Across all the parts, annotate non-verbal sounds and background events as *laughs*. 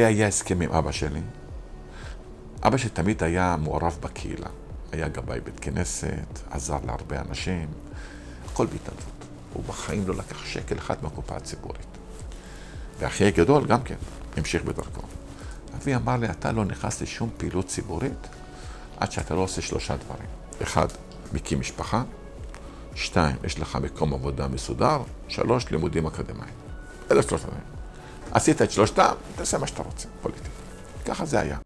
לי היה הסכם עם אבא שלי. אבא שלי תמיד היה מעורב בקהילה. היה גבאי בית כנסת, עזר להרבה אנשים, הכל בהתנדבות. הוא בחיים לא לקח שקל אחד מהקופה הציבורית. ואחי הגדול גם כן, המשיך בדרכו. אבי אמר לי, אתה לא נכנס לשום פעילות ציבורית עד שאתה לא עושה שלושה דברים. אחד, מקים משפחה. שתיים, יש לך מקום עבודה מסודר. שלוש, לימודים אקדמיים. אלה שלושה דברים. עשית את שלושתם, תעשה מה שאתה רוצה, פוליטית. ככה זה היה.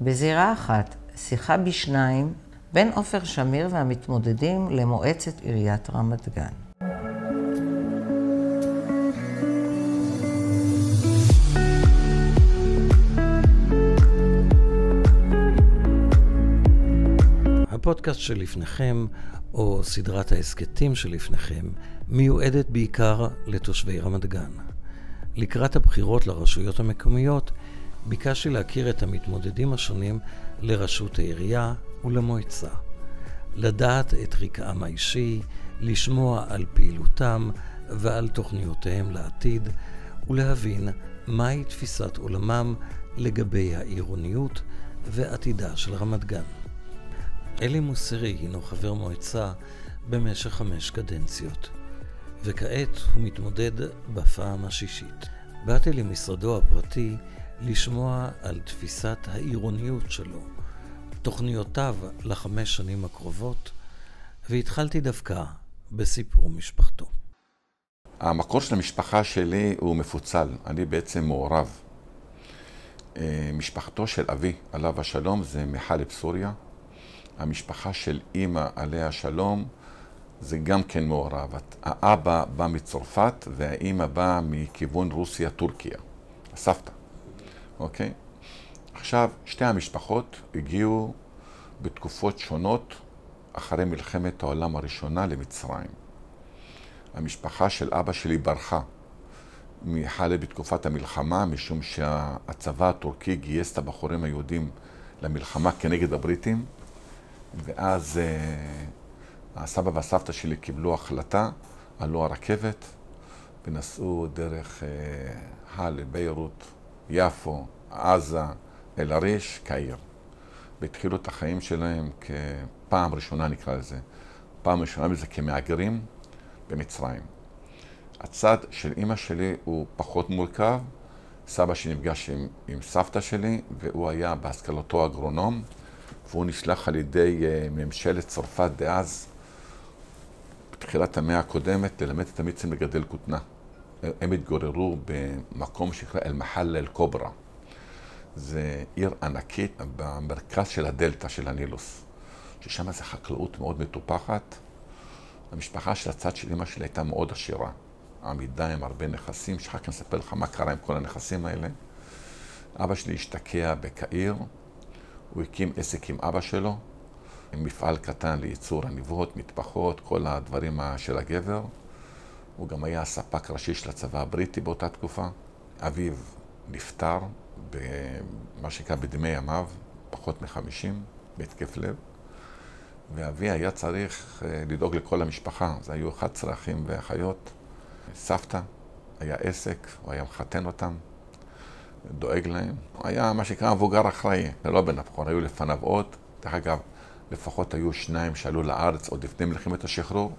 בזירה אחת, שיחה בשניים בין עופר שמיר והמתמודדים למועצת עיריית רמת גן. הפודקאסט שלפניכם, או סדרת ההסכתים שלפניכם, מיועדת בעיקר לתושבי רמת גן. לקראת הבחירות לרשויות המקומיות, ביקשתי להכיר את המתמודדים השונים לראשות העירייה ולמועצה. לדעת את רקעם האישי, לשמוע על פעילותם ועל תוכניותיהם לעתיד, ולהבין מהי תפיסת עולמם לגבי העירוניות ועתידה של רמת גן. אלי מוסרי הינו חבר מועצה במשך חמש קדנציות, וכעת הוא מתמודד בפעם השישית. באתי למשרדו הפרטי לשמוע על תפיסת העירוניות שלו, תוכניותיו לחמש שנים הקרובות, והתחלתי דווקא בסיפור משפחתו. המקור של המשפחה שלי הוא מפוצל, אני בעצם מעורב. אה, משפחתו של אבי, עליו השלום, זה מחלב סוריה. המשפחה של אימא, עליה השלום, זה גם כן מעורב. האבא בא מצרפת והאימא באה מכיוון רוסיה-טורקיה, הסבתא, אוקיי? עכשיו, שתי המשפחות הגיעו בתקופות שונות אחרי מלחמת העולם הראשונה למצרים. המשפחה של אבא שלי ברחה מחלב בתקופת המלחמה, משום שהצבא הטורקי גייס את הבחורים היהודים למלחמה כנגד הבריטים, ואז uh, הסבא והסבתא שלי קיבלו החלטה, עלו הרכבת ונסעו דרך חאלב, ביירות, יפו, עזה, אל-עריש, קהיר. והתחילו את החיים שלהם כפעם ראשונה, נקרא לזה, פעם ראשונה בזה כמהגרים במצרים. הצד של אימא שלי הוא פחות מורכב. סבא שלי נפגש עם, עם סבתא שלי, והוא היה בהשכלתו אגרונום. והוא נשלח על ידי אה, ממשלת צרפת דאז, בתחילת המאה הקודמת, ללמד את המצרים לגדל כותנה. הם התגוררו במקום שנקרא אל-מחל אל-קוברה. זה עיר ענקית במרכז של הדלתא של הנילוס, ששם זה חקלאות מאוד מטופחת. המשפחה של הצד של אמא שלי הייתה מאוד עשירה. עמידה עם הרבה נכסים, שאחר כך נספר לך מה קרה עם כל הנכסים האלה. אבא שלי השתקע בקהיר, הוא הקים עסק עם אבא שלו, עם מפעל קטן לייצור עניבות, מטפחות, כל הדברים של הגבר. הוא גם היה הספק ראשי של הצבא הבריטי באותה תקופה. אביו נפטר במה שנקרא בדמי ימיו, פחות מחמישים, בהתקף לב. ואבי היה צריך אה, לדאוג לכל המשפחה, זה היו 11 אחים ואחיות. סבתא, היה עסק, הוא היה מחתן אותם. דואג להם. הוא היה מה שנקרא מבוגר אחראי, זה לא בן הבכור, היו לפניו עוד. דרך אגב, לפחות היו שניים שעלו לארץ עוד לפני מלחמת השחרור,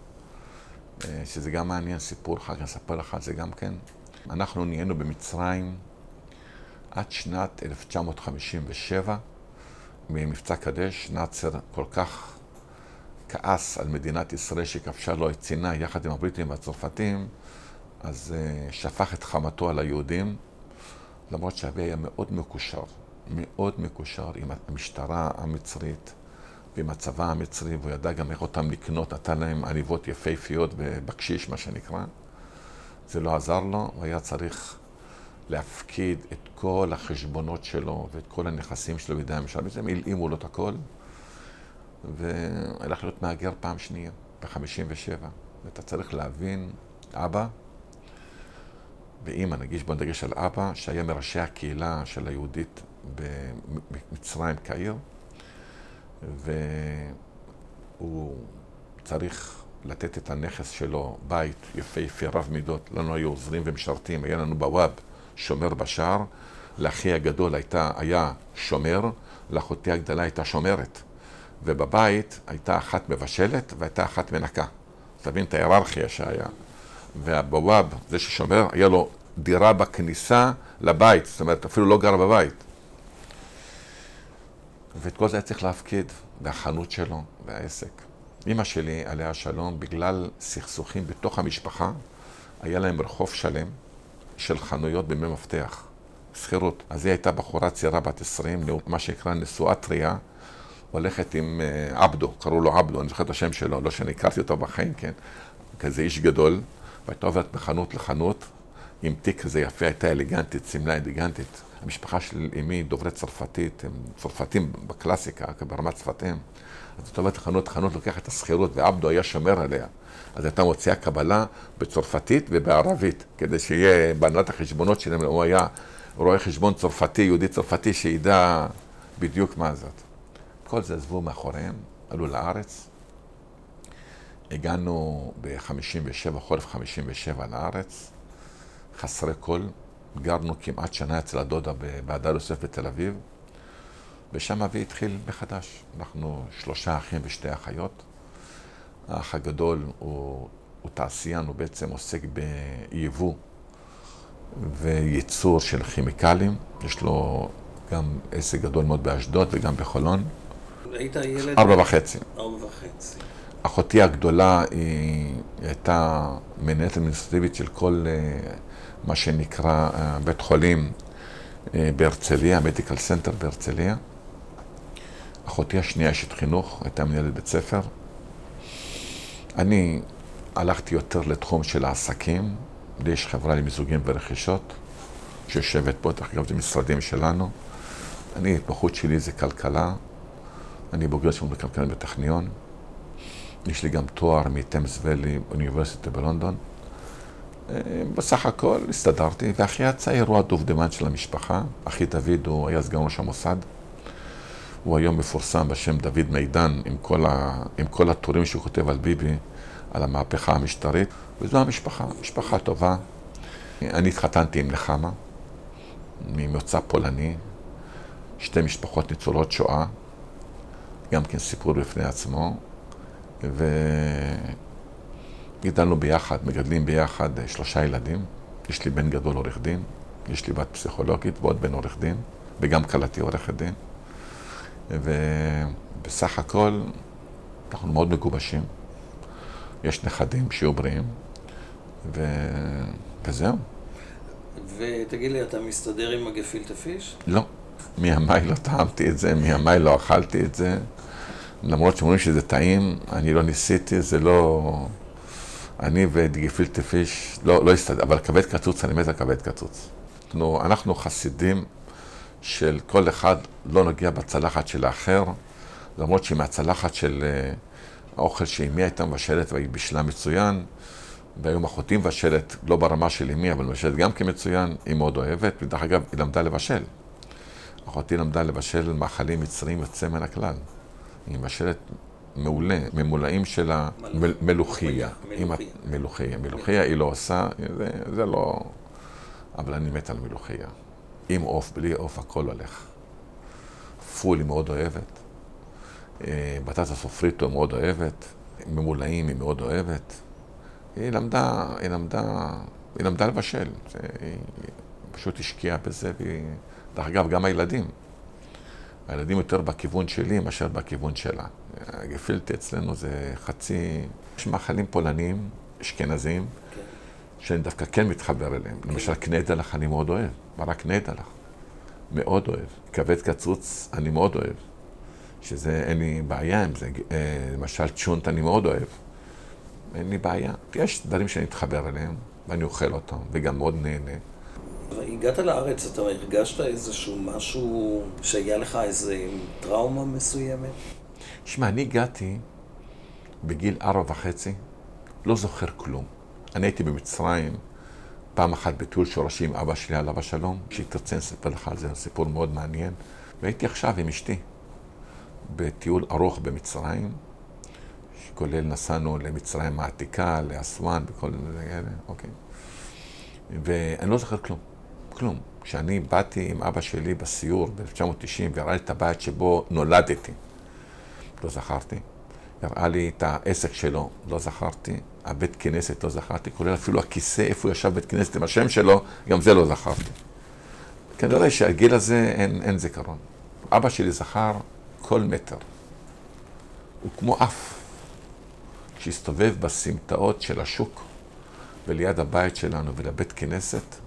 אה, שזה גם מעניין, סיפור, אחר כך אספר לך על זה גם כן. אנחנו נהיינו במצרים עד שנת 1957, ממבצע קדש, נאצר כל כך כעס על מדינת ישראל שכבשה לו את סיני יחד עם הבריטים והצרפתים, אז uh, שפך את חמתו על היהודים. למרות שאבי היה מאוד מקושר מאוד מקושר עם המשטרה המצרית ועם הצבא המצרי, והוא ידע גם איך אותם לקנות, נתן להם עניבות יפהפיות בבקשיש, מה שנקרא. זה לא עזר לו, הוא היה צריך להפקיד את כל החשבונות שלו ואת כל הנכסים שלו בידי הממשלה, וזה הלאימו לו את הכל, והלך להיות מהגר פעם שנייה, ב-57. ואתה צריך להבין, אבא ואימא, נגיש בוא נדגש על אבא, שהיה מראשי הקהילה של היהודית במצרים, קהיר, והוא צריך לתת את הנכס שלו, בית יפהפה, רב מידות. לנו היו עוזרים ומשרתים, היה לנו בוואב שומר בשער, לאחי הגדול הייתה, היה שומר, לאחותי הגדולה הייתה שומרת. ובבית הייתה אחת מבשלת והייתה אחת מנקה. תבין את ההיררכיה שהיה. והבוואב, זה ששומר, היה לו דירה בכניסה לבית, זאת אומרת, אפילו לא גר בבית. ואת כל זה היה צריך להפקיד, והחנות שלו, והעסק. אמא שלי, עליה השלום, בגלל סכסוכים בתוך המשפחה, היה להם רחוב שלם של חנויות בימי מפתח, שכירות. אז היא הייתה בחורה צעירה בת 20, מה שנקרא נשואה טריה, הולכת עם אה, עבדו, קראו לו עבדו, אני זוכר את השם שלו, לא שאני הכרתי אותו בחיים, כן? כזה איש גדול, והייתה עוברת מחנות לחנות, עם תיק כזה יפה, הייתה אלגנטית, שמלה אלגנטית. המשפחה של אמי דוברי צרפתית, הם צרפתים בקלאסיקה, ברמת שפתיהם. אז הייתה עוברת לחנות לחנות, לוקח את השכירות, ועבדו היה שומר עליה. אז הייתה מוציאה קבלה בצרפתית ובערבית, כדי שיהיה בהנהלת החשבונות שלהם, הוא היה רואה חשבון צרפתי, יהודי צרפתי, שידע בדיוק מה זאת. כל זה עזבו מאחוריהם, עלו לארץ. הגענו ב-57, חורף 57 לארץ, חסרי כל. גרנו כמעט שנה אצל הדודה בהדר יוסף בתל אביב, ושם אבי התחיל מחדש. אנחנו שלושה אחים ושתי אחיות. האח הגדול הוא, הוא תעשיין, הוא בעצם עוסק ביבוא וייצור של כימיקלים. יש לו גם עסק גדול מאוד באשדוד וגם בחולון. היית ילד? ארבע וחצי. ארבע וחצי. אחותי הגדולה היא הייתה מנהלת אדמיניסטרטיבית של כל אה, מה שנקרא אה, בית חולים אה, בהרצליה, Medical Center בהרצליה. אחותי השנייה אשת חינוך, הייתה מנהלת בית ספר. אני הלכתי יותר לתחום של העסקים, לי יש חברה למיזוגים ורכישות, שיושבת פה, דרך אגב זה משרדים שלנו. אני, ההתמחות שלי זה כלכלה, אני בוגר של בכלכלה בטכניון. יש לי גם תואר מטמס ואלי אוניברסיטה בלונדון. אה, בסך הכל הסתדרתי, ואחי הצעיר הוא הדובדבן של המשפחה. אחי דוד הוא היה סגן ראש המוסד. הוא היום מפורסם בשם דוד מידן, עם כל, ה... עם כל הטורים שהוא כותב על ביבי, על המהפכה המשטרית, וזו המשפחה, משפחה טובה. אני התחתנתי עם נחמה, ממוצא פולני, שתי משפחות ניצולות שואה, גם כן סיפור בפני עצמו, וגידלנו ביחד, מגדלים ביחד שלושה ילדים. יש לי בן גדול עורך דין, יש לי בת פסיכולוגית ועוד בן עורך דין, וגם כלתי עורכת דין. ובסך הכל אנחנו מאוד מגובשים. יש נכדים שיהיו בריאים, ו... וזהו. ותגיד לי, אתה מסתדר עם הגפילטה פיש? לא. מימיי לא טעמתי את זה, מימיי לא אכלתי את זה. למרות שאומרים שזה טעים, אני לא ניסיתי, זה לא... אני וגפילטה פיש לא, לא הסתדר, אבל כבד קצוץ, אני מת על כבד קצוץ. אנחנו, אנחנו חסידים של כל אחד לא נוגע בצלחת של האחר, למרות שהיא מהצלחת של אה, האוכל שאימי הייתה מבשלת והיא בישלה מצוין, והיום אחותי מבשלת, לא ברמה של אימי, אבל מבשלת גם כמצוין, היא מאוד אוהבת, ודרך אגב, היא למדה לבשל. אחותי למדה לבשל מאכלים מצריים יוצא הכלל. היא מבשלת מעולה, ממולאים של המלוכיה. מלוכיה. מלוכיה היא לא עושה, זה, זה לא... אבל אני מת על מלוכיה. עם עוף, בלי עוף, הכל הולך. פול היא מאוד אוהבת. אה, בטטה סופריטו מאוד אוהבת. ממולאים היא מאוד אוהבת. היא למדה, היא למדה, היא למדה לבשל. היא פשוט השקיעה בזה, והיא... דרך אגב, גם הילדים. הילדים יותר בכיוון שלי מאשר בכיוון שלה. הגפילטה אצלנו זה חצי... יש מאכלים פולניים, אשכנזים, כן. שאני דווקא כן מתחבר אליהם. כן. למשל, קניידלח אני מאוד אוהב, מרק קניידלח. מאוד אוהב. כבד קצוץ אני מאוד אוהב. שזה, אין לי בעיה עם זה. אה, למשל צ'ונט אני מאוד אוהב. אין לי בעיה. יש דברים שאני מתחבר אליהם, ואני אוכל אותם, וגם מאוד נהנה. הגעת לארץ, אתה הרגשת איזשהו משהו שהיה לך איזה טראומה מסוימת? שמע, אני הגעתי בגיל ארבע וחצי, לא זוכר כלום. אני הייתי במצרים פעם אחת בטיול שורשים אבא שלי עליו השלום, שהיא תרצה לספר לך על זה, סיפור מאוד מעניין. והייתי עכשיו עם אשתי בטיול ארוך במצרים, שכולל נסענו למצרים העתיקה, לאסואן, וכל כאלה, אוקיי. ואני לא זוכר כלום, כלום. כשאני באתי עם אבא שלי בסיור ב-1990 והראה לי את הבית שבו נולדתי, לא זכרתי. הראה לי את העסק שלו, לא זכרתי. הבית כנסת לא זכרתי, כולל אפילו הכיסא, איפה הוא ישב בית כנסת עם השם שלו, גם זה לא זכרתי. כנראה שהגיל הזה אין, אין זיכרון. אבא שלי זכר כל מטר. הוא כמו אף שהסתובב בסמטאות של השוק וליד הבית שלנו ולבית כנסת.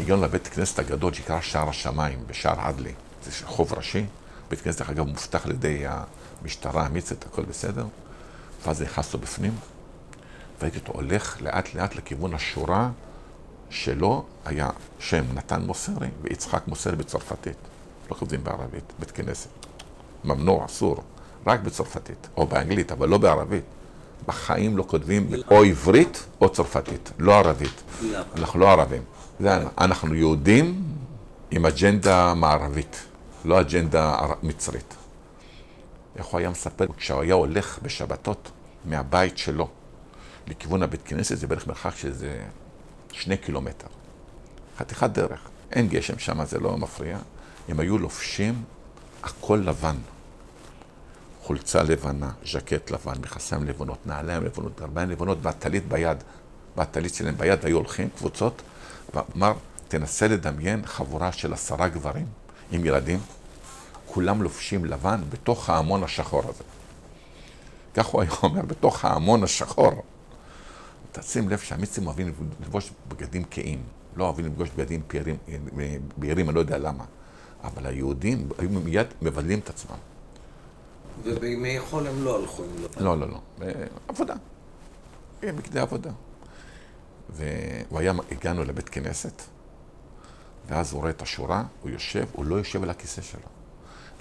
הגענו לבית כנסת הגדול שנקרא שער השמיים בשער עדלי, זה חוב ראשי. בית כנסת, דרך אגב, מובטח על ידי המשטרה, המצאת, הכל בסדר. ואז נכנסנו בפנים, והייתי אותו הולך לאט לאט לכיוון השורה שלו היה שם נתן מוסרי ויצחק מוסרי בצרפתית. לא כותבים בערבית, בית כנסת. ממנוע, אסור, רק בצרפתית, או באנגלית, אבל לא בערבית. בחיים לא כותבים או עברית או צרפתית, לא ערבית. אנחנו לא ערבים. זה, אנחנו יהודים עם אג'נדה מערבית, לא אג'נדה מצרית. איך הוא היה מספר? כשהוא היה הולך בשבתות מהבית שלו לכיוון הבית כנסת, זה בערך מרחק של איזה שני קילומטר. חתיכת דרך. אין גשם שם, זה לא מפריע. הם היו לובשים הכל לבן. חולצה לבנה, ז'קט לבן, מכסיים לבנות, נעליים לבנות, גרביים לבנות, והטלית ביד. והטלית שלהם ביד, והיו הולכים קבוצות, ואמר, תנסה לדמיין חבורה של עשרה גברים עם ילדים, כולם לובשים לבן בתוך ההמון השחור הזה. כך הוא היה אומר, בתוך ההמון השחור. תשים לב שהמצרים אוהבים ללבוש בגדים כהים, לא אוהבים ללבוש בגדים בהירים, בהירים, אני לא יודע למה. אבל היהודים היו מיד מבדלים את עצמם. ובימי חול הם לא הלכו עם לבן. לא, לא, לא. אה, עבודה. אה, בגדי עבודה. והוא היה, הגענו לבית כנסת, ואז הוא רואה את השורה, הוא יושב, הוא לא יושב על הכיסא שלו.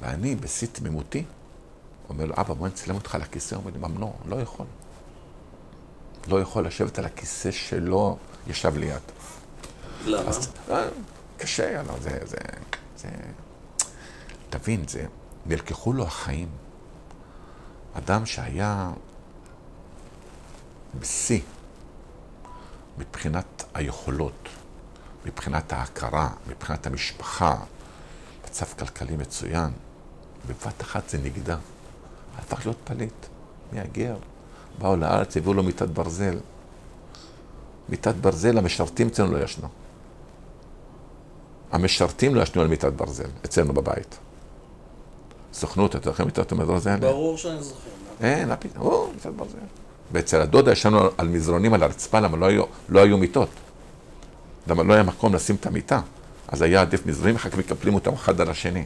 ואני, בשיא תמימותי, אומר לו, אבא, בוא נצלם אותך על הכיסא. הוא אומר לי, ממנוע, לא יכול. לא יכול לשבת על הכיסא שלו ישב ליד. למה? אז אה, קשה לו, זה, זה, זה... תבין, זה, נלקחו לו החיים. אדם שהיה בשיא מבחינת היכולות, מבחינת ההכרה, מבחינת המשפחה, מצב כלכלי מצוין, בבת אחת זה נגדע. הפך להיות פליט, מהגר. באו לארץ, הביאו לו מיטת ברזל. מיטת ברזל, המשרתים אצלנו לא ישנו. המשרתים לא ישנו על מיטת ברזל, אצלנו בבית. סוכנות, אתה זוכר מיטת ברזל? ברור שאני זוכר. מה? אין, הפ- או, מיטת ברזל. ואצל הדודה ישנו על מזרונים על הרצפה, למה לא היו, לא היו מיטות. למה לא היה מקום לשים את המיטה. אז היה עדיף מזרונים, אחר כך מקפלים אותם אחד על השני.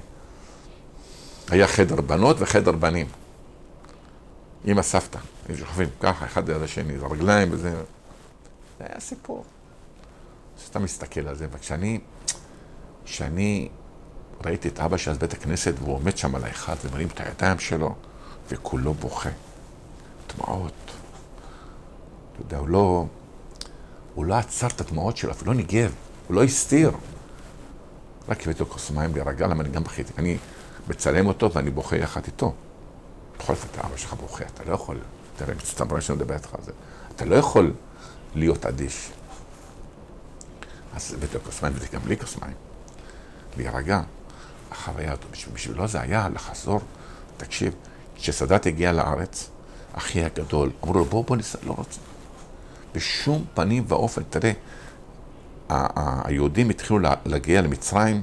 היה חדר בנות וחדר בנים. עם הסבתא. הם שוכבים ככה, אחד על השני, זה רגליים וזה. זה היה סיפור. שאתה מסתכל על זה, וכשאני כשאני ראיתי את אבא שלי אז בבית הכנסת, והוא עומד שם על ההיכל ומרים את הידיים שלו, וכולו בוכה. דמעות. יודע, הוא לא... הוא לא עצר את הדמעות שלו, אפילו לא ניגב, הוא לא הסתיר. רק הבאתי לו כוס מים להירגע, למה אני גם בכיתי. אני מצלם אותו ואני בוכה יחד איתו. בכל אתה אבא שלך בוכה, אתה לא יכול... תראה, מצטמרר שאני מדבר איתך על זה. אתה לא יכול להיות אדיש. אז הבאתי לו כוס מים, הבאתי גם לי כוס מים. להירגע. החוויה הזאת, בשביל- בשבילו זה היה לחזור. תקשיב, כשסאדאת הגיע לארץ, אחי הגדול, אמרו לו, בוא, בוא ניסע, לא רוצה. בשום פנים ואופן, תראה, היהודים התחילו לה- להגיע למצרים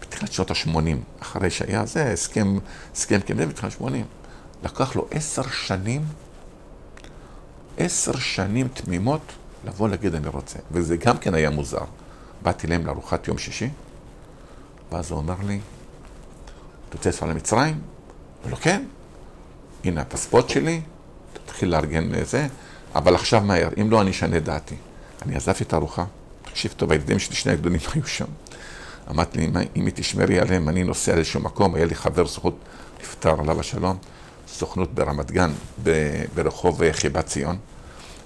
בתחילת שנות ה-80, אחרי שהיה זה הסכם, הסכם דייוויד בתחילת ה-80. לקח לו עשר שנים, עשר שנים תמימות לבוא להגיד אני רוצה. וזה גם כן היה מוזר. באתי להם לארוחת יום שישי, ואז הוא אומר לי, אתה רוצה לנסוע למצרים? אומר לו, כן. הנה הפספורט שלי, תתחיל לארגן לזה, אבל עכשיו מהר, אם לא, אני אשנה דעתי. אני עזבתי את הארוחה, תקשיב טוב, הילדים שלי, שני הגדולים *laughs* היו שם. אמרתי לי, אם היא תשמרי עליהם, אני נוסע לאיזשהו מקום, היה לי חבר סוכנות, נפטר עליו השלום, סוכנות ברמת גן, ברחוב אה, חיבת ציון.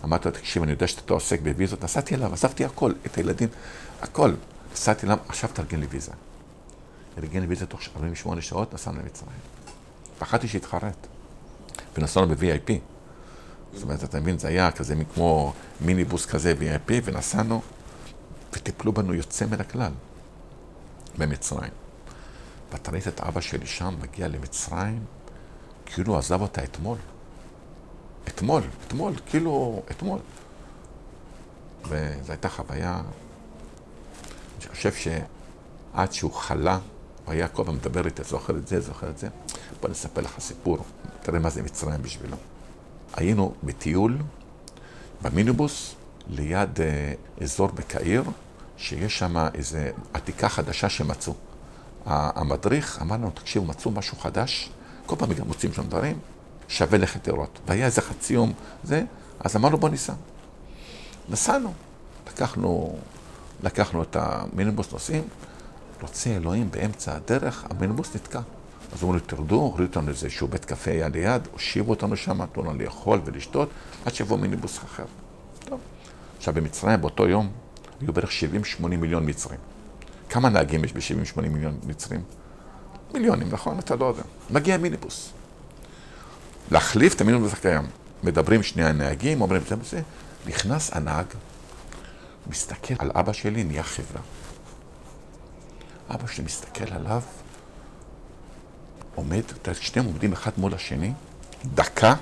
אמרתי לו, תקשיב, אני יודע שאתה עוסק בוויזות, נסעתי אליו, עזבתי הכל, את הילדים, הכל. נסעתי אליו, עכשיו תארגן לי ויזה. ארגן לי ויזה תוך 48 שעות, נסענו למצרים. פחדתי שיתחרט. ונסענו ב-VIP. זאת אומרת, אתה מבין, זה היה כזה כמו מיניבוס כזה VIP, ונסענו, וטיפלו בנו יוצא מן הכלל, במצרים. ואתה ראית את אבא שלי שם, מגיע למצרים, כאילו עזב אותה אתמול. אתמול, אתמול, כאילו, אתמול. וזו הייתה חוויה, אני חושב שעד שהוא חלה, הוא היה כל פעם מדבר איתי, זוכר את זה, זוכר את זה. בוא נספר לך סיפור, תראה מה זה מצרים בשבילו. היינו בטיול במיניבוס ליד אה, אזור בקהיר, שיש שם איזו עתיקה חדשה שמצאו. המדריך אמר לנו, תקשיבו, מצאו משהו חדש, כל פעם גם מוצאים שם דברים, שווה לכת לראות. והיה איזה חצי יום, זה, אז אמרנו בוא ניסע. נסענו, לקחנו, לקחנו את המיניבוס נוסעים, רוצה אלוהים באמצע הדרך, המיניבוס נתקע. אז אמרו לי, תרדו, הורידו אותנו איזשהו בית קפה היה ליד, הושיבו אותנו שם, נתנו לנו לאכול ולשתות, עד שיבוא מיניבוס אחר. טוב. עכשיו, במצרים באותו יום היו בערך 70-80 מיליון מצרים. כמה נהגים יש ב-70-80 מיליון מצרים? מיליונים, נכון? אתה לא יודע. מגיע מיניבוס. להחליף את המיניבוס הקיים. מדברים שני הנהגים, אומרים זה וזה, נכנס הנהג, מסתכל על אבא שלי, נהיה חברה. אבא שלי מסתכל עליו, עומד, שניהם עומדים אחד מול השני, דקה,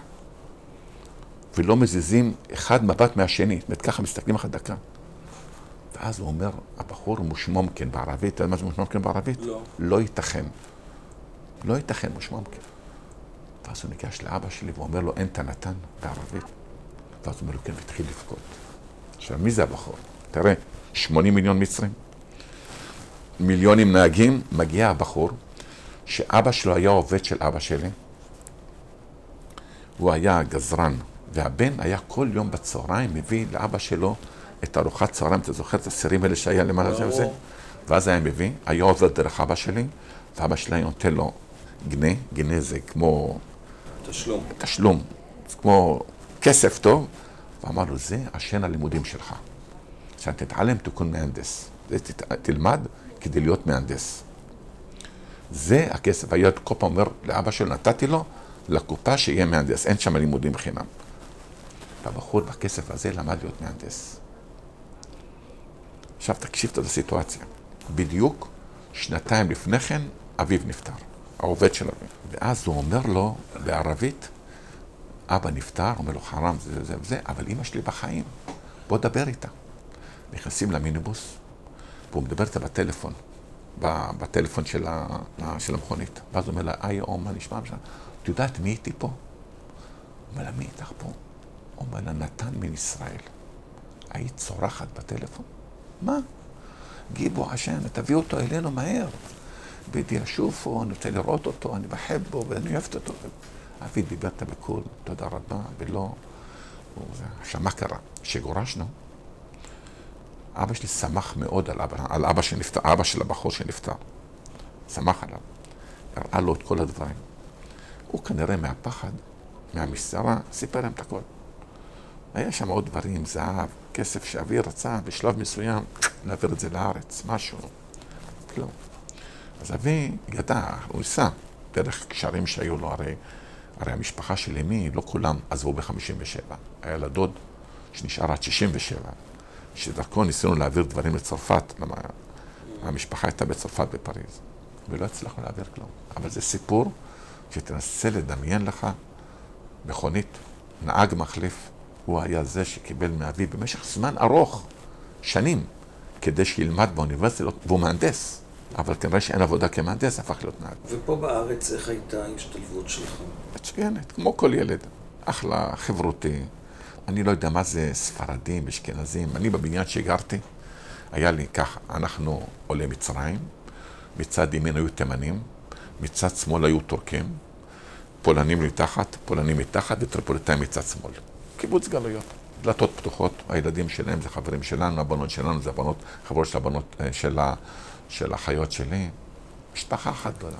ולא מזיזים אחד מבט מהשני. זאת אומרת, ככה מסתכלים אחת דקה. ואז הוא אומר, הבחור מושמומקן בערבית, אתה יודע מה זה מושמומקן בערבית? לא. לא ייתכן. לא ייתכן מושמומקן. ואז הוא ניגש לאבא שלי ואומר לו, אין תנתן בערבית. ואז הוא אומר לו, כן, והתחיל לבכות. עכשיו, מי זה הבחור? תראה, 80 מיליון מצרים, מיליונים נהגים, מגיע הבחור, שאבא שלו היה עובד של אבא שלי, הוא היה גזרן, והבן היה כל יום בצהריים מביא לאבא שלו את ארוחת צהריים, אתה זוכר את הסירים האלה שהיה למעלה זה וזה? ואז היה מביא, היה עובד דרך אבא שלי, ואבא שלי היה נותן לו גנה, גנה זה כמו תשלום. תשלום, זה כמו כסף טוב, ואמר לו, זה השן הלימודים שלך. עכשיו תתעלם תיקון מהנדס, זה תלמד כדי להיות מהנדס. זה הכסף, היה כל פעם אומר לאבא שלו, נתתי לו לקופה שיהיה מהנדס, אין שם לימודים חינם. והבחור בכסף הזה למד להיות מהנדס. עכשיו תקשיב את הסיטואציה. בדיוק שנתיים לפני כן, אביו נפטר, העובד של אביו. ואז הוא אומר לו בערבית, אבא נפטר, אומר לו חרם, זה זה וזה, אבל אימא שלי בחיים, בוא דבר איתה. נכנסים למיניבוס, והוא מדבר איתה בטלפון, בטלפון של, ה, של המכונית. ואז הוא אומר לה, היי אום, מה נשמע? את יודעת מי איתי פה? הוא אומר לה, מי איתך פה? הוא אומר לה, נתן מן ישראל. היית צורחת בטלפון? מה? גיבו עשן, תביא אותו אלינו מהר. בידי אשופו, אני רוצה לראות אותו, אני בחב בו ואני אוהבת אותו. אבי דיברת בקול, תודה רבה, ולא... עכשיו, מה קרה? כשגורשנו, אבא שלי שמח מאוד על אבא, על אבא שנפטר, אבא של הבחור שנפטר. שמח עליו. הראה לו את כל הדברים. הוא כנראה מהפחד, מהמסתרה, סיפר להם את הכל. היה שם עוד דברים, זהב, כסף שאבי רצה בשלב מסוים להעביר את זה לארץ, משהו. כלום. אז אבי ידע, הוא ניסה, דרך קשרים שהיו לו, הרי, הרי המשפחה של אמי, לא כולם עזבו ב-57. היה לה דוד שנשאר עד 67, שדרכו ניסינו להעביר דברים לצרפת, למה המשפחה הייתה בצרפת בפריז, ולא הצלחנו להעביר כלום. אבל זה סיפור שתנסה לדמיין לך מכונית, נהג מחליף, הוא היה זה שקיבל מאבי במשך זמן ארוך, שנים, כדי שילמד באוניברסיטה, והוא מהנדס. אבל כנראה שאין עבודה כמהנדס, הפך להיות נהג. ופה בארץ, איך הייתה ההשתלבות שלך? מצוינת, כמו כל ילד. אחלה, חברותי. אני לא יודע מה זה ספרדים, אשכנזים. אני בבניין שגרתי, היה לי ככה, אנחנו עולי מצרים, מצד ימין היו תימנים, מצד שמאל היו טורקים, פולנים מתחת, פולנים מתחת וטריפוליטאים מצד שמאל. קיבוץ גלויות. דלתות פתוחות, הילדים שלהם זה חברים שלנו, הבנות שלנו זה הבנות, חברות של הבנות אה, של, ה, של החיות שלי. משפחה אחת גדולה.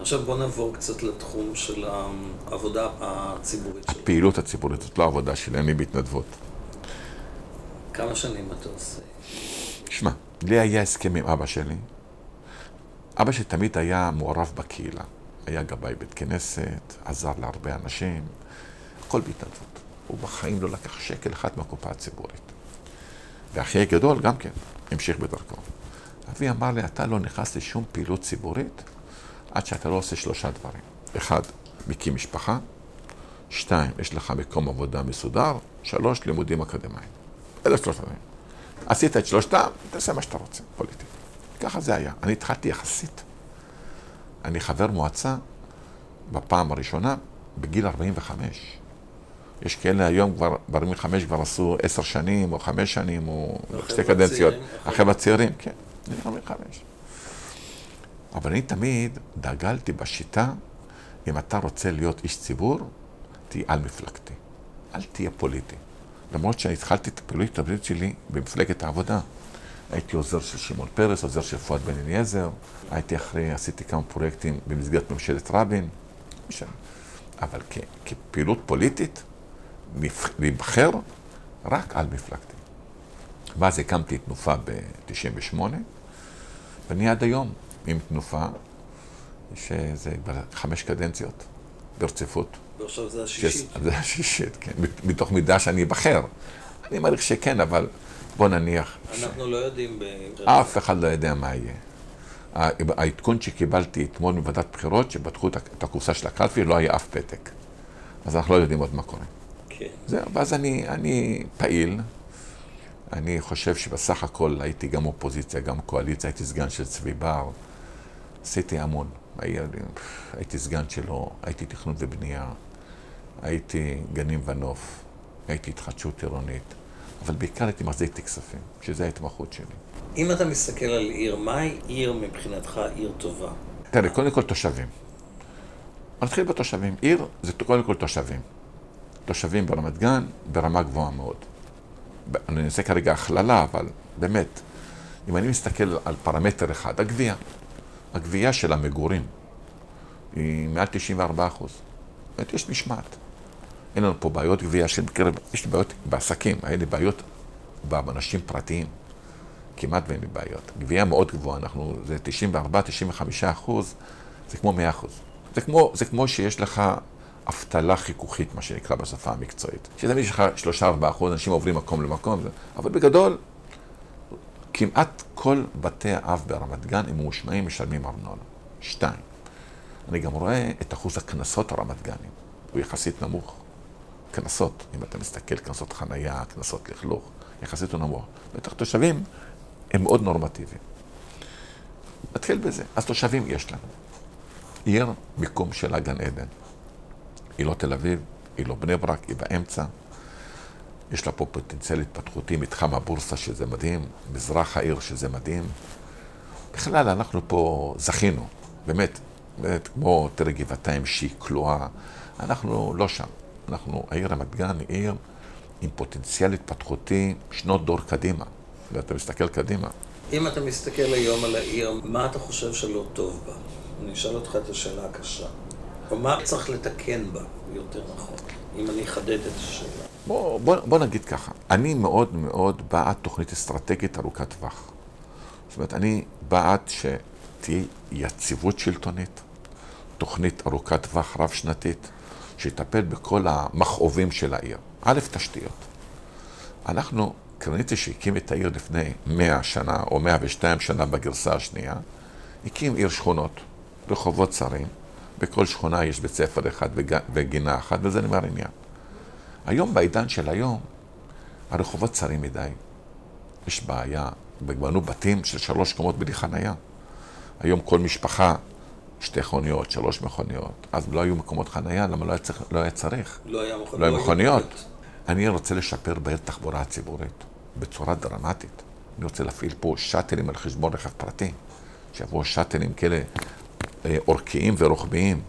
עכשיו בוא נעבור קצת לתחום של העבודה הציבורית שלך. הפעילות הציבורית זאת לא עבודה שלי, אני בהתנדבות. כמה שנים אתה עושה? שמע, לי היה הסכם עם אבא שלי. אבא שלי תמיד היה מעורב בקהילה. היה גבאי בית כנסת, עזר להרבה אנשים, הכל בהתנדבות. הוא בחיים לא לקח שקל אחד מהקופה הציבורית. ואחי הגדול גם כן, המשיך בדרכו. אבי אמר לי, אתה לא נכנס לשום פעילות ציבורית עד שאתה לא עושה שלושה דברים. אחד, מקים משפחה. שתיים, יש לך מקום עבודה מסודר. שלוש, לימודים אקדמיים. אלה שלושה דברים. עשית את שלושתם, תעשה מה שאתה רוצה, פוליטי. ככה זה היה. אני התחלתי יחסית. אני חבר מועצה בפעם הראשונה בגיל 45. יש כאלה היום כבר, ב-45 כבר עשו עשר שנים, או חמש שנים, או שתי קדנציות. החבר'ה צעירים, כן, בגיל 45. אבל אני תמיד דגלתי בשיטה, אם אתה רוצה להיות איש ציבור, תהיה על מפלגתי. אל תהיה פוליטי. למרות שהתחלתי את הפעילות הפוליטית שלי במפלגת העבודה. הייתי עוזר של שמעון פרס, עוזר של פואד בן אליעזר, הייתי אחרי, עשיתי כמה פרויקטים במסגרת ממשלת רבין, משנה. אבל כ, כפעילות פוליטית, להיבחר רק על מפלגתי. ואז הקמתי תנופה ב-98, ואני עד היום עם תנופה, שזה כבר חמש קדנציות ברציפות. ועכשיו זה השישית. זה השישית, כן, מתוך מידה שאני אבחר. אני מעריך שכן, אבל בוא נניח... אנחנו ש... לא יודעים... ב... אף אחד לא יודע מה יהיה. העדכון שקיבלתי אתמול מוועדת בחירות, שפתחו את הקופסה של הקלפי, לא היה אף פתק. אז אנחנו לא יודעים עוד מה קורה. כן. זהו, ואז אני, אני פעיל. אני חושב שבסך הכל הייתי גם אופוזיציה, גם קואליציה, הייתי סגן של צבי בר. עשיתי המון. הייתי סגן שלו, הייתי תכנון ובנייה, הייתי גנים ונוף, הייתי התחדשות עירונית, אבל בעיקר הייתי מחזיק את הכספים, שזו ההתמחות שלי. אם אתה מסתכל על עיר, מהי עיר מבחינתך עיר טובה? תראה, קודם כל תושבים. נתחיל בתושבים. עיר זה קודם כל תושבים. תושבים ברמת גן ברמה גבוהה מאוד. אני אעשה כרגע הכללה, אבל באמת, אם אני מסתכל על פרמטר אחד, הגבייה. הגבייה של המגורים היא מעל 94 אחוז. זאת אומרת, יש משמעת. אין לנו פה בעיות גבייה של בקרב, יש לי בעיות בעסקים, היה לי בעיות באנשים פרטיים. כמעט ואין לי בעיות. גבייה מאוד גבוהה, אנחנו, זה 94-95 אחוז, זה כמו 100 אחוז. זה כמו, זה כמו שיש לך אבטלה חיכוכית, מה שנקרא בשפה המקצועית. שתמיד יש לך 3-4 אחוז, אנשים עוברים מקום למקום, אבל בגדול, כמעט כל בתי האב ברמת גן, אם ממושמעים, משלמים ארנונה. שתיים. אני גם רואה את אחוז הקנסות הרמת גנים. הוא יחסית נמוך. קנסות, אם אתה מסתכל, קנסות חנייה, קנסות לכלוך, יחסית הוא נמוך. בטח תושבים הם מאוד נורמטיביים. נתחיל בזה. אז תושבים יש לנו. עיר, מיקום שלה גן עדן. היא לא תל אביב, היא לא בני ברק, היא באמצע. יש לה פה פוטנציאל התפתחותי, מתחם הבורסה שזה מדהים, מזרח העיר שזה מדהים. בכלל, אנחנו פה זכינו, באמת, באמת, כמו תראה גבעתיים שהיא כלואה, אנחנו לא שם. אנחנו, העיר רמת גן היא עיר עם פוטנציאל התפתחותי שנות דור קדימה, ואתה מסתכל קדימה. אם אתה מסתכל היום על העיר, מה אתה חושב שלא טוב בה? אני אשאל אותך את השאלה הקשה. מה צריך לתקן בה, יותר נכון, אם אני אחדד את השאלה. בוא, בוא, בוא נגיד ככה, אני מאוד מאוד בעד תוכנית אסטרטגית ארוכת טווח. זאת אומרת, אני בעד שתהיה יציבות שלטונית, תוכנית ארוכת טווח רב-שנתית, שיטפל בכל המכאובים של העיר. א', תשתיות. אנחנו, קרניצי שהקים את העיר לפני 100 שנה, או 102 שנה בגרסה השנייה, הקים עיר שכונות, רחובות צרים, בכל שכונה יש בית ספר אחד וגינה אחת, וזה נגמר עניין. היום, בעידן של היום, הרחובות צרים מדי. יש בעיה, בנו בתים של שלוש קומות בלי חנייה. היום כל משפחה, שתי מכוניות, שלוש מכוניות. אז לא היו מקומות חנייה, למה לא היה צריך? לא היה צריך. לא היה, מוכ... לא היה מכוניות. אני רוצה לשפר בעיר תחבורה הציבורית בצורה דרמטית. אני רוצה להפעיל פה שאטלים על חשבון רכב פרטי. שיבואו שאטלים כאלה אה, אורכיים ורוחביים.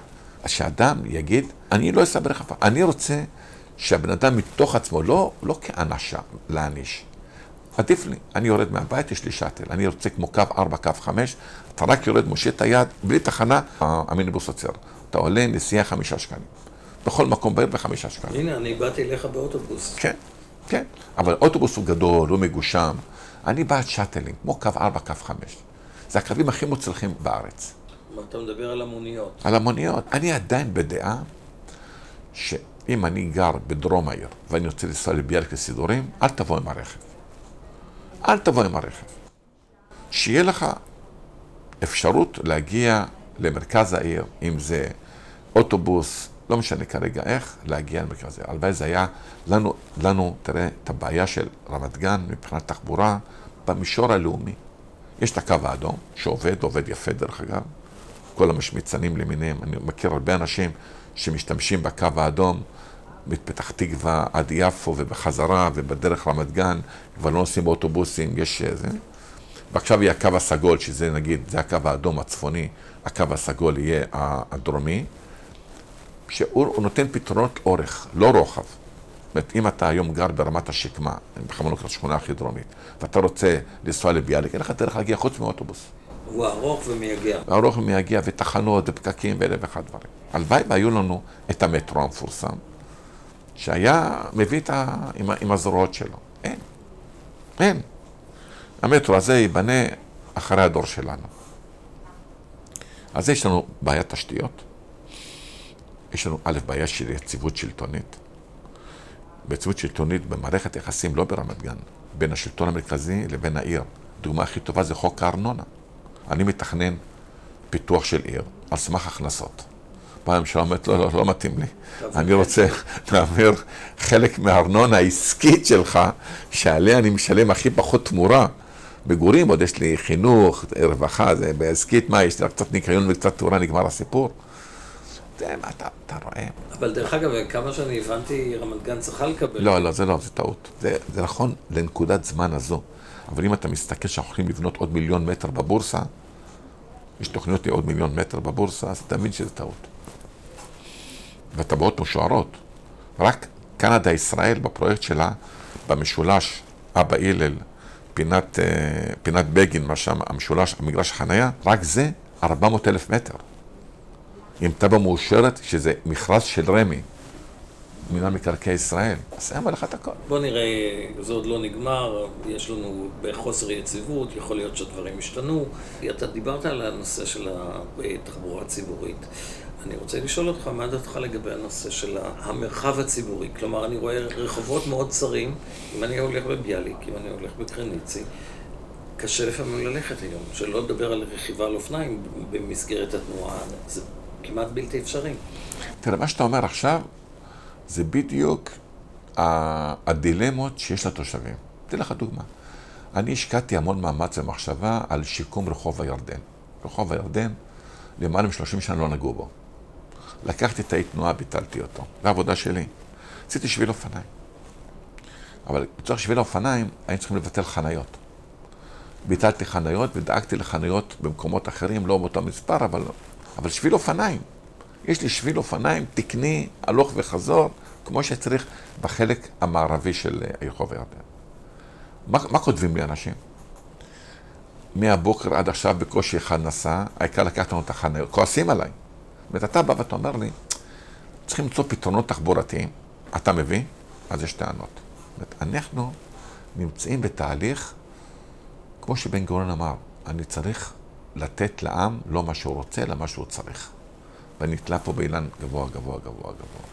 אז שאדם יגיד, אני לא אסע ברכב, אני רוצה שהבן אדם מתוך עצמו, לא, לא כאנשה, להעניש. עדיף לי, אני יורד מהבית, יש לי שאטל, אני רוצה כמו קו 4, קו 5, אתה רק יורד, מושיט את היד, בלי תחנה, המיניבוס עוצר. אתה עולה נסיעה חמישה שקלים. בכל מקום בעיר בחמישה שקלים. הנה, אני באתי אליך באוטובוס. כן, כן, אבל אוטובוס הוא גדול, הוא מגושם. אני בעד שאטלים, כמו קו 4, קו 5. זה הקווים הכי מוצלחים בארץ. אתה מדבר על המוניות. על המוניות. אני עדיין בדעה שאם אני גר בדרום העיר ואני רוצה לנסוע לביאליק לסידורים, אל תבוא עם הרכב. אל תבוא עם הרכב. שיהיה לך אפשרות להגיע למרכז העיר, אם זה אוטובוס, לא משנה כרגע איך, להגיע למרכז העיר. הלוואי זה היה לנו, לנו, תראה, את הבעיה של רמת גן מבחינת תחבורה במישור הלאומי. יש את הקו האדום, שעובד, עובד יפה דרך אגב, כל המשמיצנים למיניהם, אני מכיר הרבה אנשים שמשתמשים בקו האדום מפתח תקווה עד יפו ובחזרה ובדרך רמת גן, כבר לא נוסעים באוטובוסים, יש זה. ועכשיו יהיה הקו הסגול, שזה נגיד, זה הקו האדום הצפוני, הקו הסגול יהיה הדרומי, שהוא נותן פתרונות אורך, לא רוחב. זאת אומרת, אם אתה היום גר ברמת השקמה, בכוונה לא השכונה הכי דרומית, ואתה רוצה לנסוע לביאליק, אין לך דרך להגיע חוץ מאוטובוס. הוא ארוך ומייגע. ארוך ומייגע, ותחנות, ופקקים, ואלף ואחד דברים. הלוואי והיו לנו את המטרו המפורסם, שהיה מביא את ה... עם, עם הזרועות שלו. אין. אין. המטרו הזה ייבנה אחרי הדור שלנו. אז יש לנו בעיית תשתיות. יש לנו א', בעיה של יציבות שלטונית. ביציבות שלטונית במערכת יחסים, לא ברמת גן, בין השלטון המרכזי לבין העיר. הדוגמה הכי טובה זה חוק הארנונה. אני מתכנן פיתוח של עיר על סמך הכנסות. פעם הממשלה אומרת, לא, לא, לא מתאים לי. אני רוצה להעביר חלק מהארנונה העסקית שלך, שעליה אני משלם הכי פחות תמורה. מגורים, עוד יש לי חינוך, רווחה, זה בעסקית, מה, יש לי קצת ניקיון וקצת תאורה, נגמר הסיפור. זה מה אתה, אתה רואה. אבל דרך אגב, כמה שאני הבנתי, רמת גן צריכה לקבל. לא, לא, זה לא, זה טעות. זה, זה נכון לנקודת זמן הזו. אבל אם אתה מסתכל שאנחנו הולכים לבנות עוד מיליון מטר בבורסה, יש תוכניות לעוד מיליון מטר בבורסה, אז אתה מבין שזה טעות. והטבעות משוערות. רק קנדה-ישראל בפרויקט שלה, במשולש אבא הלל, פינת, אה, פינת בגין, מה שם, המשולש, המגרש החנייה, רק זה 400 אלף מטר. עם תב"ע מאושרת, שזה מכרז של רמ"י, מינהל מקרקעי ישראל, אז היה לך את הכל. בוא נראה, זה עוד לא נגמר, יש לנו בחוסר יציבות, יכול להיות שהדברים השתנו. אתה דיברת על הנושא של התחבורה הציבורית. אני רוצה לשאול אותך, מה דעתך לגבי הנושא של המרחב הציבורי? כלומר, אני רואה רחובות מאוד צרים, אם אני הולך בביאליק, אם אני הולך בקרניצי, קשה לפעמים ללכת היום, שלא לדבר על רכיבה על אופניים במסגרת התנועה, זה כמעט בלתי אפשרי. תראה, מה שאתה אומר עכשיו, זה בדיוק הדילמות שיש לתושבים. אתן לך דוגמה. אני השקעתי המון מאמץ ומחשבה על שיקום רחוב הירדן. רחוב הירדן, למעלה מ-30 שנה לא נגעו בו. לקחתי את האי תנועה, ביטלתי אותו. זו העבודה שלי. עשיתי שביל אופניים. אבל לצורך שביל האופניים, היינו צריכים לבטל חניות. ביטלתי חניות ודאגתי לחניות במקומות אחרים, לא באותו מספר, אבל, אבל שביל אופניים. יש לי שביל אופניים תקני, הלוך וחזור, כמו שצריך בחלק המערבי של רחוב הירדן. מה, מה כותבים לי אנשים? מהבוקר עד עכשיו בקושי אחד נסע, העיקר לקחת לנו את החניות, כועסים עליי. זאת אומרת, אתה בא ואתה אומר לי, צריכים למצוא פתרונות תחבורתיים, אתה מבין? אז יש טענות. זאת אומרת, אנחנו נמצאים בתהליך, כמו שבן גורן אמר, אני צריך לתת לעם לא מה שהוא רוצה, אלא מה שהוא צריך. ואני נתלה פה באילן גבוה, גבוה, גבוה, גבוה.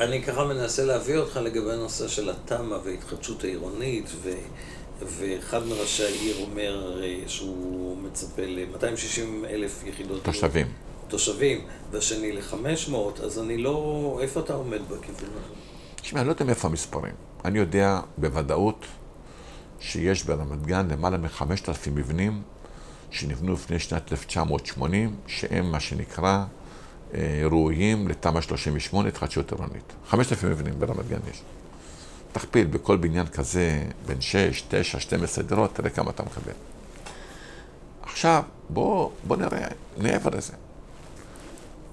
אני ככה מנסה להביא אותך לגבי הנושא של התמ"א וההתחדשות העירונית, ו... ואחד מראשי העיר אומר אה, שהוא מצפה ל-260 אלף יחידות... תושבים. תושבים, והשני ל-500, אז אני לא... איפה אתה עומד בכיוון הזה? תשמע, אני לא יודע מאיפה המספרים. אני יודע בוודאות שיש ברמת גן למעלה מ-5,000 מבנים שנבנו לפני שנת 1980, שהם מה שנקרא אה, ראויים לתמ"א 38, התחדשות עירונית. 5,000 מבנים ברמת גן יש. תכפיל בכל בניין כזה בין 6, 9, 12 דירות, תראה כמה אתה מקבל. עכשיו, בוא, בוא נראה מעבר לזה.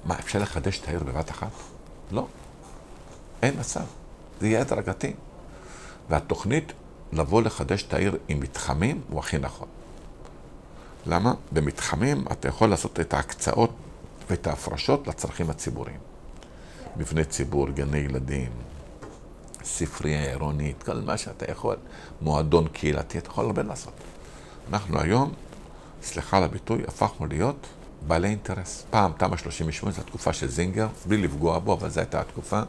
מה, אפשר לחדש את העיר בבת אחת? לא. אין מצב. זה יהיה הדרגתי. והתוכנית לבוא לחדש את העיר עם מתחמים הוא הכי נכון. למה? במתחמים אתה יכול לעשות את ההקצאות ואת ההפרשות לצרכים הציבוריים. מבני ציבור, גני ילדים, ספרייה עירונית, כל מה שאתה יכול, מועדון קהילתי, אתה יכול הרבה לעשות. אנחנו היום, סליחה על הביטוי, הפכנו להיות בעלי אינטרס. פעם, תמ"א 38, זו התקופה של זינגר, בלי לפגוע בו, אבל זו הייתה התקופה,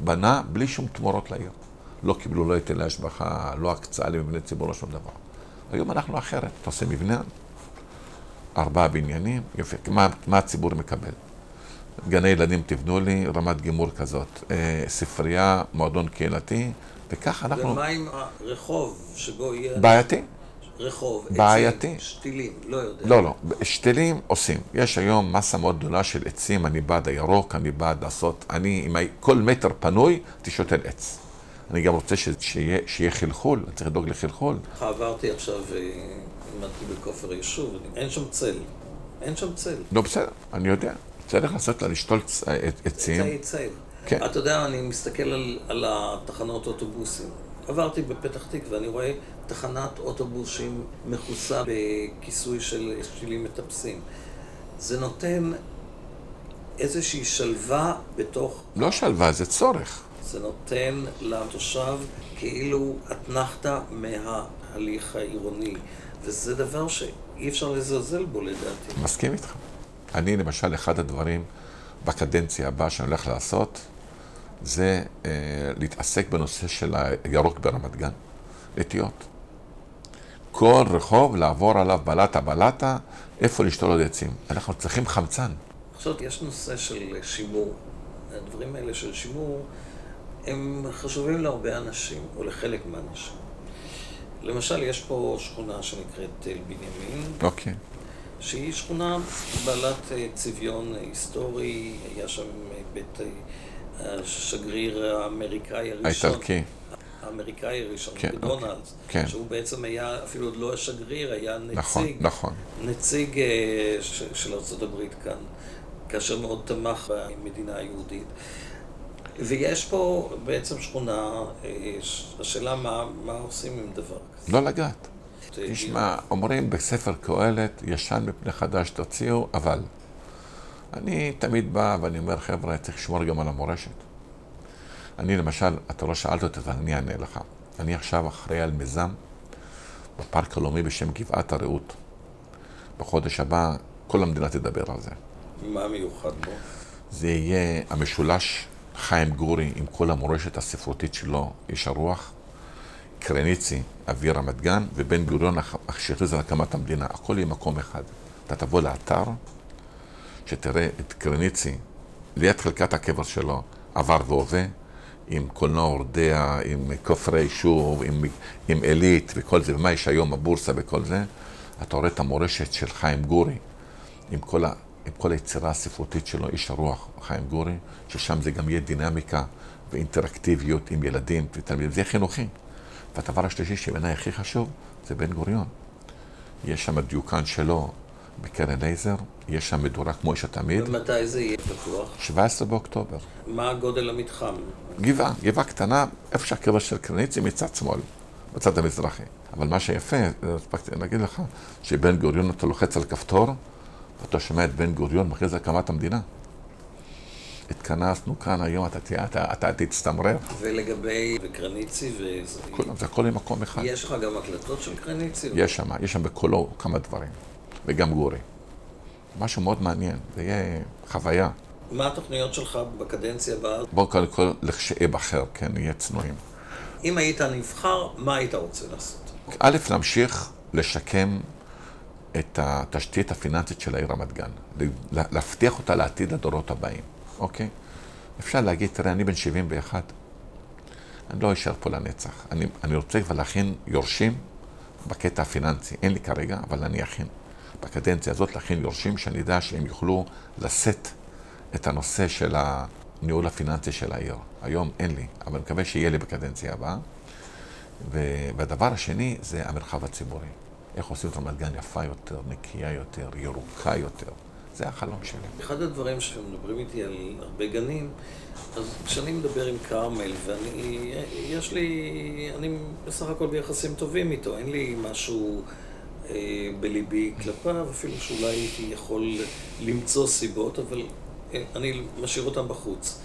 בנה בלי שום תמורות לעיר. לא קיבלו לא היטלי השבחה, לא הקצאה למבני ציבור, לא שום דבר. היום אנחנו אחרת. אתה עושה מבנה, ארבעה בניינים, יופי, מה, מה הציבור מקבל? גני ילדים תבנו לי, רמת גימור כזאת, אה, ספרייה, מועדון קהילתי, וככה אנחנו... ומה עם הרחוב שבו יהיה... בעייתי. רחוב, בעייתי. עצים, שתילים, לא יודע. לא, לא, שתילים עושים. יש היום מסה מאוד גדולה של עצים, אני בעד הירוק, אני בעד לעשות, אני, אם כל מטר פנוי, שותל עץ. אני גם רוצה שיהיה, שיהיה חלחול, אני צריך לדאוג לחלחול. עברתי עכשיו, עמדתי בכופר היישוב, אין שם צל. אין שם צל. לא, בסדר, אני יודע. צריך לעשות לה לשתול עצים. צל, צל. כן. אתה יודע, אני מסתכל על, על התחנות אוטובוסים. עברתי בפתח תקווה, ואני רואה תחנת אוטובוסים מכוסה בכיסוי של שתילים מטפסים. זה נותן איזושהי שלווה בתוך... לא שלווה, זה צורך. זה נותן לתושב כאילו אתנחתא מההליך העירוני, וזה דבר שאי אפשר לזלזל בו לדעתי. מסכים איתך. אני למשל, אחד הדברים בקדנציה הבאה שאני הולך לעשות, זה אה, להתעסק בנושא של הירוק ברמת גן, נטיות. כל רחוב לעבור עליו בלטה בלטה, איפה לשתול עוד עצים. אנחנו צריכים חמצן. עכשיו, יש נושא של שימור. הדברים האלה של שימור הם חשובים להרבה אנשים, או לחלק מהאנשים. למשל, יש פה שכונה שנקראת תל בנימין. אוקיי. שהיא שכונה בעלת צביון היסטורי, היה שם בית השגריר האמריקאי הראשון. האיטלקי. האמריקאי הראשון, כן, בדונלדס, כן. שהוא בעצם היה, אפילו עוד לא השגריר, היה נציג, נכון, נכון. נציג אה, ש- של ארה"ב כאן, כאשר מאוד תמך במדינה היהודית. ויש פה בעצם שכונה, אה, השאלה מה, מה עושים עם דבר כזה. לא לגעת. תשמע, אומרים בספר קהלת, ישן מפני חדש תוציאו, אבל. אני תמיד בא ואני אומר, חבר'ה, צריך לשמור גם על המורשת. אני למשל, אתה לא שאלת אותי, אבל אני אענה לך. אני עכשיו אחראי על מיזם בפארק הלאומי בשם גבעת הרעות. בחודש הבא, כל המדינה תדבר על זה. מה מיוחד בו? זה יהיה המשולש חיים גורי עם כל המורשת הספרותית שלו, איש הרוח, קרניצי, אבי רמת גן, ובן גוריון שהכריז על הקמת המדינה. הכל יהיה מקום אחד. אתה תבוא לאתר, שתראה את קרניצי, ליד חלקת הקבר שלו, עבר והווה, עם קולנוע אורדע, עם כופרי יישוב, עם, עם עילית וכל זה, ומה יש היום, הבורסה וכל זה. אתה רואה את המורשת של חיים גורי, עם כל, ה, עם כל היצירה הספרותית שלו, איש הרוח, חיים גורי, ששם זה גם יהיה דינמיקה ואינטראקטיביות עם ילדים ותלמידים, זה יהיה חינוכי. והדבר השלישי שבעיניי הכי חשוב, זה בן גוריון. יש שם דיוקן שלו בקרן לייזר, יש שם מדורה כמו יש התמיד, ומתי זה יהיה פתוח? 17 באוקטובר. מה גודל המתחם? גבעה, גבעה קטנה, איפה שהקבר של קרניצי מצד שמאל, בצד המזרחי. אבל מה שיפה, הספקתי להגיד לך, שבן גוריון אתה לוחץ על כפתור, ואתה שומע את בן גוריון מכריז הקמת המדינה. התכנסנו כאן היום, אתה תהיה, אתה, אתה תצטמרר. ולגבי קרניצי, וזה... כולם, זה הכל ממקום אחד. יש לך גם הקלטות של קרניצי? יש שם, יש שם בקולו כמה דברים, וגם גורי. משהו מאוד מעניין, זה יהיה חוויה. מה התוכניות שלך בקדנציה הבאה? בואו קודם כל לכשאבחר, כן, נהיה צנועים. אם היית נבחר, מה היית רוצה לעשות? א', להמשיך לשקם את התשתית הפיננסית של העיר רמת גן, להבטיח אותה לעתיד הדורות הבאים, אוקיי? אפשר להגיד, תראה, אני בן 71, אני לא אשאר פה לנצח. אני, אני רוצה כבר להכין יורשים בקטע הפיננסי. אין לי כרגע, אבל אני אכין. בקדנציה הזאת להכין יורשים שאני יודע שהם יוכלו לשאת את הנושא של הניהול הפיננסי של העיר. היום אין לי, אבל אני מקווה שיהיה לי בקדנציה הבאה. והדבר השני זה המרחב הציבורי. איך עושים את רמת גן יפה יותר, נקייה יותר, ירוקה יותר. זה החלום שלי. אחד הדברים שמדברים איתי על הרבה גנים, אז כשאני מדבר עם כרמל, ואני, יש לי, אני בסך הכל ביחסים טובים איתו, אין לי משהו בליבי כלפיו, אפילו שאולי הייתי יכול למצוא סיבות, אבל אה, אני משאיר אותם בחוץ.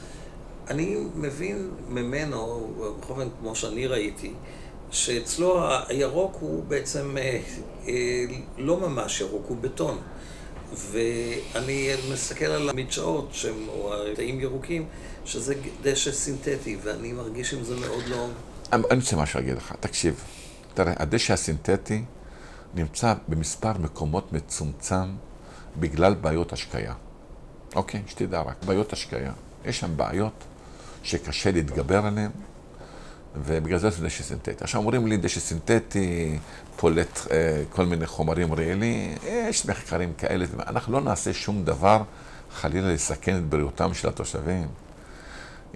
אני מבין ממנו, בכל אופן כמו שאני ראיתי, שאצלו הירוק הוא בעצם אה, אה, לא ממש ירוק, הוא בטון. ואני מסתכל על המדשאות, שהם, או התאים ירוקים, שזה דשא סינתטי, ואני מרגיש עם זה מאוד לא... אני רוצה משהו להגיד לך, תקשיב, תראה, הדשא הסינתטי נמצא במספר מקומות מצומצם בגלל בעיות השקיה. אוקיי, שתדע רק, בעיות השקיה. יש שם בעיות שקשה להתגבר עליהן, ובגלל זה זה דשא סינתטי. עכשיו אומרים לי דשא סינתטי, פולט אה, כל מיני חומרים רעילים, יש מחקרים כאלה, אנחנו לא נעשה שום דבר חלילה לסכן את בריאותם של התושבים.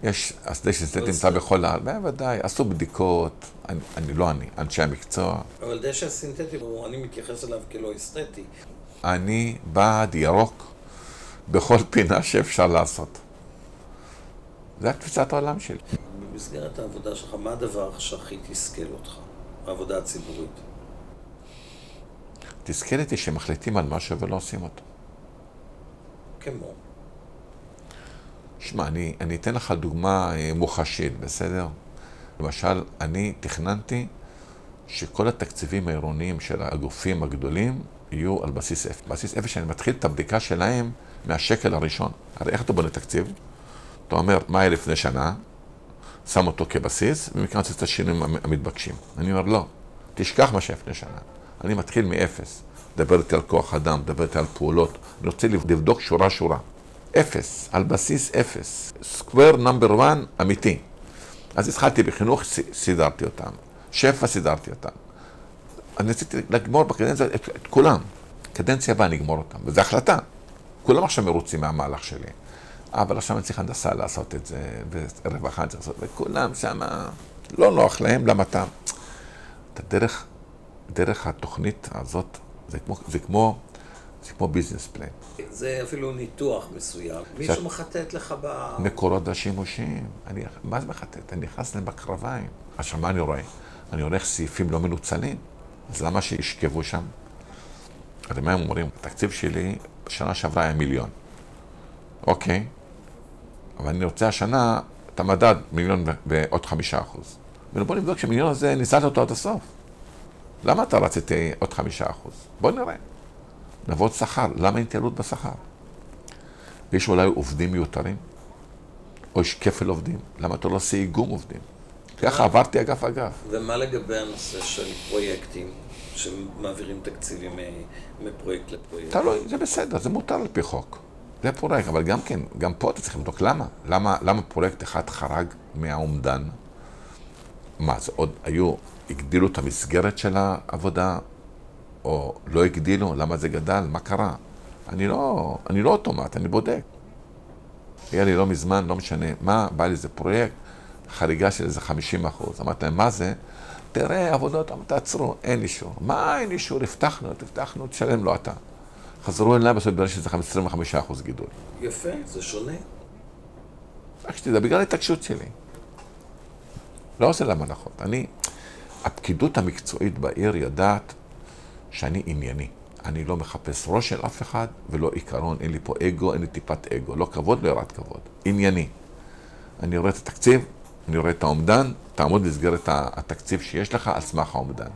יש, אז דשא סינתטי נמצא בכל הארץ, בוודאי, עשו בדיקות, אני, אני לא אני, אנשי המקצוע. אבל דשא סינתטי, אני מתייחס אליו כלא אסתטי. אני בעד ירוק בכל פינה שאפשר לעשות. זה התפיסת העולם שלי. במסגרת העבודה שלך, מה הדבר שהכי תסכל אותך, העבודה הציבורית? תסכל אותי שמחליטים על משהו ולא עושים אותו. כמו? שמע, אני, אני אתן לך דוגמה אה, מוחשית, בסדר? למשל, אני תכננתי שכל התקציבים העירוניים של הגופים הגדולים יהיו על בסיס אפס. בסיס אפס שאני מתחיל את הבדיקה שלהם מהשקל הראשון. הרי איך אתה בונה תקציב? אתה אומר, מה היה לפני שנה? שם אותו כבסיס, ומכאן עושה את השינויים המתבקשים. אני אומר, לא, תשכח מה שהיה לפני שנה. אני מתחיל מאפס. דבר איתי על כוח אדם, דבר איתי על פעולות. אני רוצה לבדוק שורה-שורה. אפס, על בסיס אפס. סקוור נאמבר 1 אמיתי. אז התחלתי בחינוך, סידרתי אותם. שפע, סידרתי אותם. אני רציתי לגמור בקדנציה את, את כולם. קדנציה הבאה נגמור אותם, וזו החלטה. כולם עכשיו מרוצים מהמהלך שלי. אבל עכשיו אני צריך הנדסה לעשות את זה, ורווחה אני צריך לעשות, וכולם שם לא נוח להם, למה אתה... אתה דרך, דרך התוכנית הזאת, זה כמו, זה כמו, זה כמו ביזנס פלן. זה אפילו ניתוח מסוים. מישהו מחטט לך ב... מקורות השימושים. אני, מה זה מחטט? אני נכנס להם בקרביים. עכשיו, מה אני רואה? אני איך סעיפים לא מנוצלים. אז למה שישכבו שם? הרי מה הם אומרים? התקציב שלי בשנה שעברה היה מיליון. אוקיי, אבל אני רוצה השנה את המדד מיליון ועוד חמישה אחוז. ובוא נבדוק שהמיליון הזה, ניצלת אותו עד הסוף. למה אתה רצית עוד חמישה אחוז? בוא נראה. נעבוד שכר, למה אין התייעלות בשכר? יש אולי עובדים מיותרים? או יש כפל עובדים? למה אתה לא עושה איגום עובדים? ככה עברתי אגף אגף. ומה לגבי הנושא של פרויקטים, שמעבירים תקציבים מפרויקט לפרויקט? תלוי, זה בסדר, זה מותר על פי חוק. זה פרויקט, אבל גם כן, גם פה אתה צריך לבדוק למה. למה, למה פרויקט אחד חרג מהאומדן? מה, זה עוד היו, הגדילו את המסגרת של העבודה, או לא הגדילו? למה זה גדל? מה קרה? אני לא, אני לא אוטומט, אני בודק. היה לי לא מזמן, לא משנה, מה, בא לי איזה פרויקט, חריגה של איזה 50 אחוז. אמרתי להם, מה זה? תראה, עבודות, תעצרו, אין אישור. מה אין אישור? הבטחנו, הבטחנו, תשלם לו אתה. חזרו אליי בסוף בגלל שזה 25% גידול. יפה, זה שונה. רק שתדע, בגלל ההתעקשות שלי. לא עושה להם הנחות. אני, הפקידות המקצועית בעיר יודעת שאני ענייני. אני לא מחפש ראש של אף אחד ולא עיקרון, אין לי פה אגו, אין לי טיפת אגו. לא כבוד, לא יראת כבוד. ענייני. אני רואה את התקציב, אני רואה את האומדן, תעמוד במסגרת התקציב שיש לך על סמך האומדן.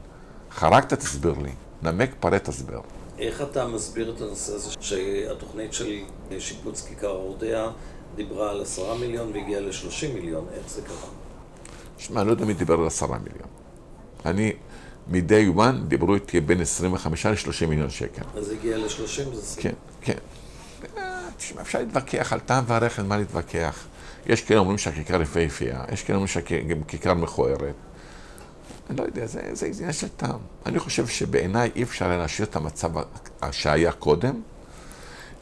חרגת, תסביר לי. נמק, פרט, תסביר. איך אתה מסביר את הנושא הזה שהתוכנית של שיפוץ כיכר אורדיה דיברה על עשרה מיליון והגיעה לשלושים מיליון, איך זה קרה? שמע, אני לא יודע מי דיבר על עשרה מיליון. אני, מ-day one דיברו איתי בין 25 ל-30 מיליון שקל. אז הגיע ל-30 זה כן, כן. תשמע, אפשר להתווכח על טעם והרחם, מה להתווכח. יש כאלה אומרים שהכיכר יפהפייה, יש כאלה אומרים שהכיכר מכוערת. אני לא יודע, זה, זה עניין של טעם. אני חושב שבעיניי אי אפשר להשאיר את המצב שהיה קודם.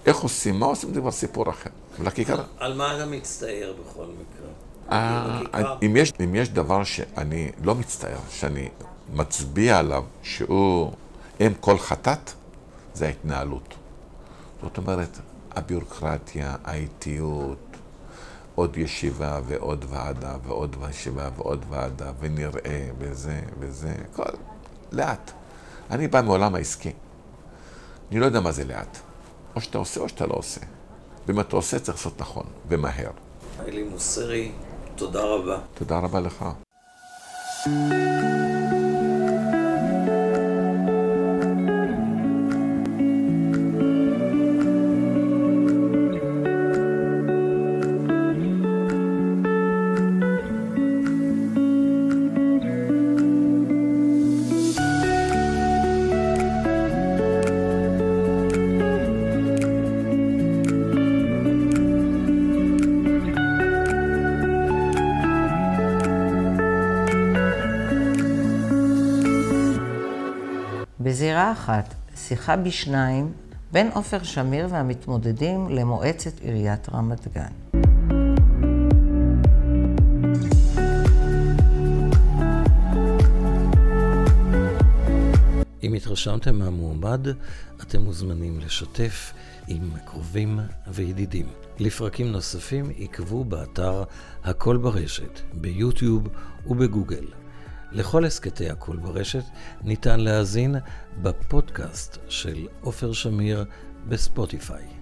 איך עושים, מה עושים, זה כבר סיפור אחר. לכיכר... על מה אתה מצטער בכל מקרה? אה, אם יש, אם יש דבר שאני לא מצטער, שאני מצביע עליו, שהוא אם כל חטאת זה ההתנהלות. זאת אומרת, הביורוקרטיה, האיטיות, עוד ישיבה ועוד ועדה ועוד ישיבה ועוד ועדה, ונראה, וזה וזה, הכל לאט. אני בא מעולם העסקי. אני לא יודע מה זה לאט. או שאתה עושה או שאתה לא עושה. ואם אתה עושה, צריך לעשות נכון, ומהר. אלי מוסרי, תודה רבה. תודה רבה לך. בזירה אחת, שיחה בשניים בין עופר שמיר והמתמודדים למועצת עיריית רמת גן. אם התרשמתם מהמועמד, אתם מוזמנים לשתף עם קרובים וידידים. לפרקים נוספים עקבו באתר הכל ברשת, ביוטיוב ובגוגל. לכל הסכתי הכל ברשת ניתן להאזין בפודקאסט של עופר שמיר בספוטיפיי.